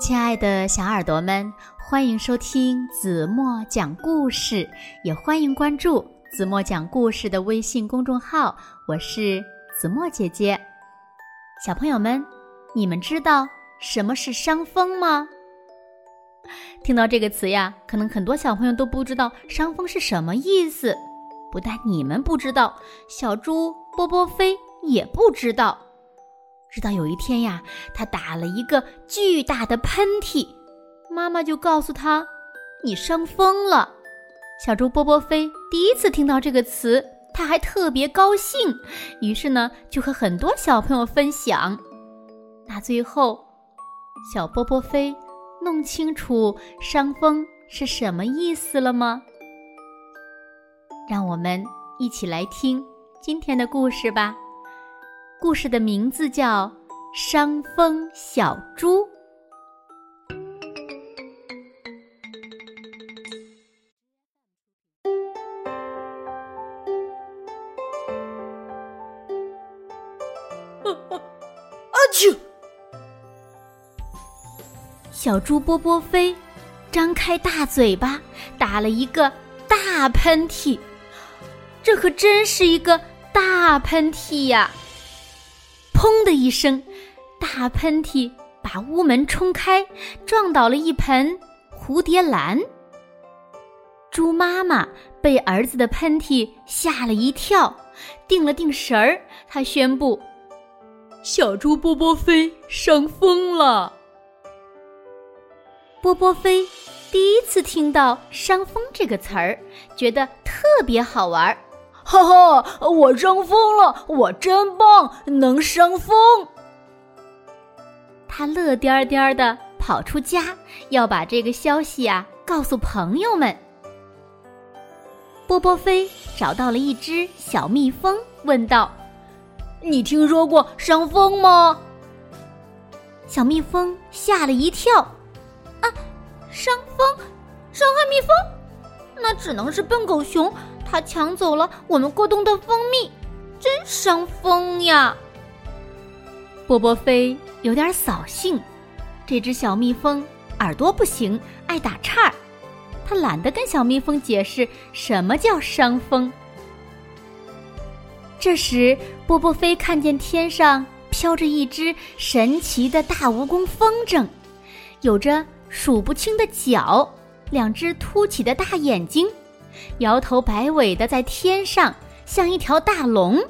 亲爱的小耳朵们，欢迎收听子墨讲故事，也欢迎关注子墨讲故事的微信公众号。我是子墨姐姐。小朋友们，你们知道什么是伤风吗？听到这个词呀，可能很多小朋友都不知道伤风是什么意思。不但你们不知道，小猪波波飞也不知道。直到有一天呀，他打了一个巨大的喷嚏，妈妈就告诉他：“你伤风了。”小猪波波飞第一次听到这个词，他还特别高兴，于是呢，就和很多小朋友分享。那最后，小波波飞弄清楚伤风是什么意思了吗？让我们一起来听今天的故事吧。故事的名字叫《伤风小猪》。小猪波波飞张开大嘴巴，打了一个大喷嚏。这可真是一个大喷嚏呀！砰的一声，大喷嚏把屋门冲开，撞倒了一盆蝴蝶兰。猪妈妈被儿子的喷嚏吓了一跳，定了定神儿，她宣布：“小猪波波飞伤风了。”波波飞第一次听到“伤风”这个词儿，觉得特别好玩儿。哈哈，我伤风了，我真棒，能伤风。他乐颠颠的跑出家，要把这个消息啊告诉朋友们。波波飞找到了一只小蜜蜂，问道：“你听说过伤风吗？”小蜜蜂吓了一跳：“啊，伤风，伤害蜜蜂？那只能是笨狗熊。”他抢走了我们过冬的蜂蜜，真伤风呀！波波飞有点扫兴，这只小蜜蜂耳朵不行，爱打岔儿。他懒得跟小蜜蜂解释什么叫伤风。这时，波波飞看见天上飘着一只神奇的大蜈蚣风筝，有着数不清的脚，两只凸起的大眼睛。摇头摆尾的在天上，像一条大龙。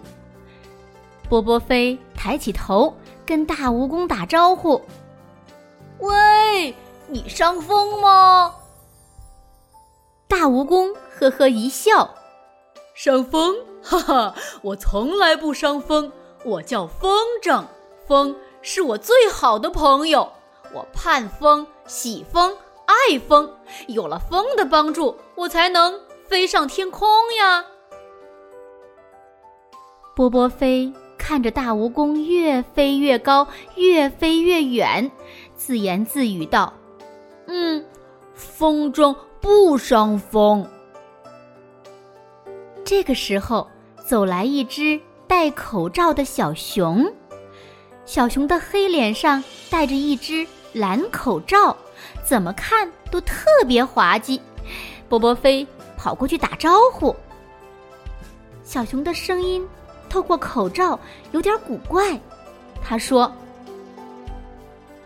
波波飞抬起头，跟大蜈蚣打招呼：“喂，你伤风吗？”大蜈蚣呵呵一笑：“伤风？哈哈，我从来不伤风。我叫风筝，风是我最好的朋友。我盼风、喜风、爱风，有了风的帮助，我才能。”飞上天空呀！波波飞看着大蜈蚣越飞越高，越飞越远，自言自语道：“嗯，风筝不伤风。”这个时候，走来一只戴口罩的小熊，小熊的黑脸上戴着一只蓝口罩，怎么看都特别滑稽。波波飞。跑过去打招呼。小熊的声音透过口罩有点古怪，他说：“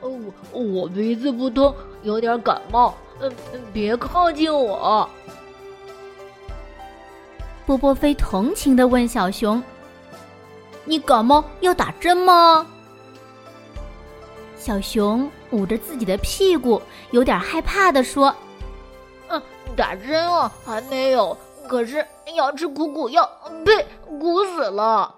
哦，我鼻子不通，有点感冒，嗯，别靠近我。”波波飞同情的问小熊：“你感冒要打针吗？”小熊捂着自己的屁股，有点害怕的说。打针了还没有？可是要吃苦苦药，呸，苦死了。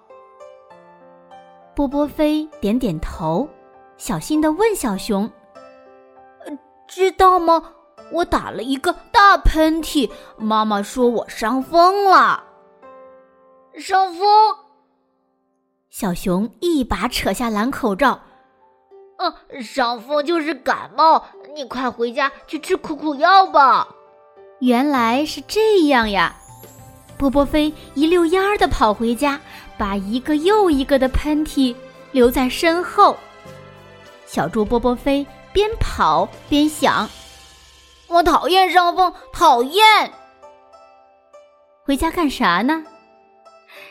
波波飞点点头，小心的问小熊：“知道吗？我打了一个大喷嚏，妈妈说我伤风了。”伤风？小熊一把扯下蓝口罩：“嗯，伤风就是感冒，你快回家去吃苦苦药吧。”原来是这样呀！波波飞一溜烟儿的跑回家，把一个又一个的喷嚏留在身后。小猪波波飞边跑边想：“我讨厌伤风，讨厌！回家干啥呢？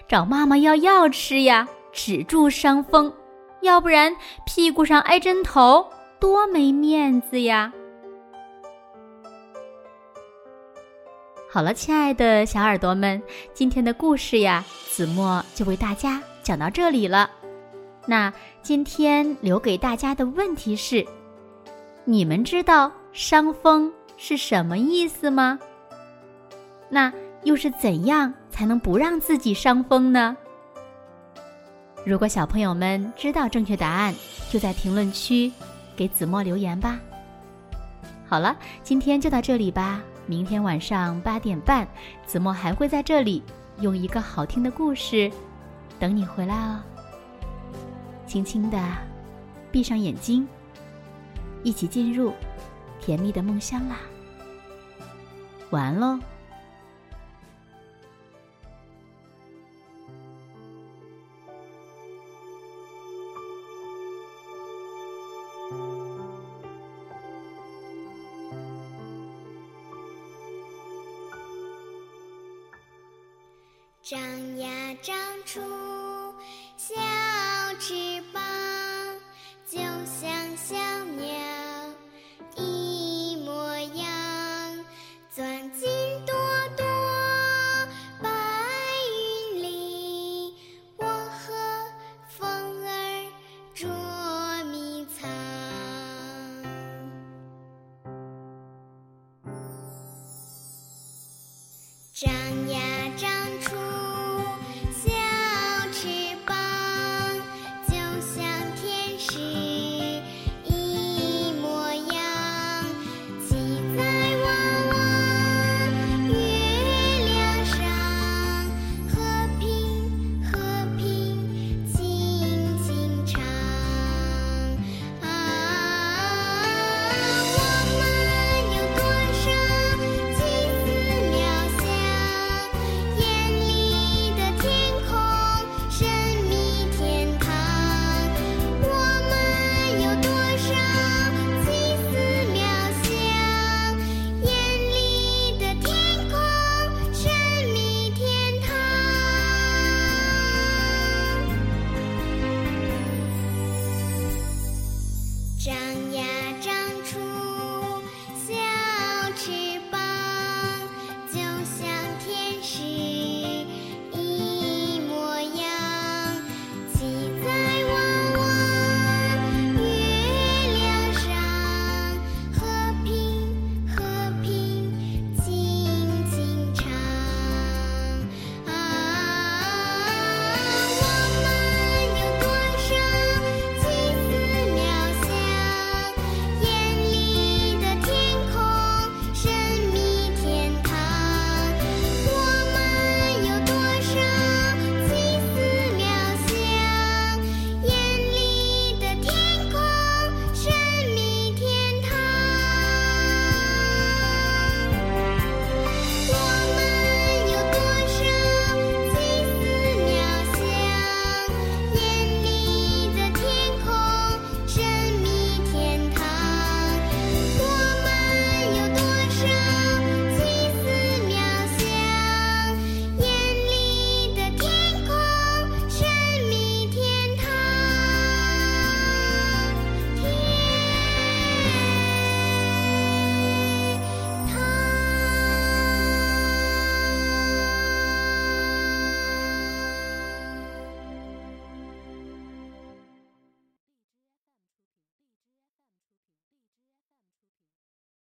找妈妈要药吃呀，止住伤风，要不然屁股上挨针头，多没面子呀！”好了，亲爱的小耳朵们，今天的故事呀，子墨就为大家讲到这里了。那今天留给大家的问题是：你们知道伤风是什么意思吗？那又是怎样才能不让自己伤风呢？如果小朋友们知道正确答案，就在评论区给子墨留言吧。好了，今天就到这里吧。明天晚上八点半，子墨还会在这里用一个好听的故事等你回来哦。轻轻的闭上眼睛，一起进入甜蜜的梦乡啦。晚安喽。长呀长出小翅膀，就像小鸟一模样，钻进朵朵白云里，我和风儿捉迷藏。长呀。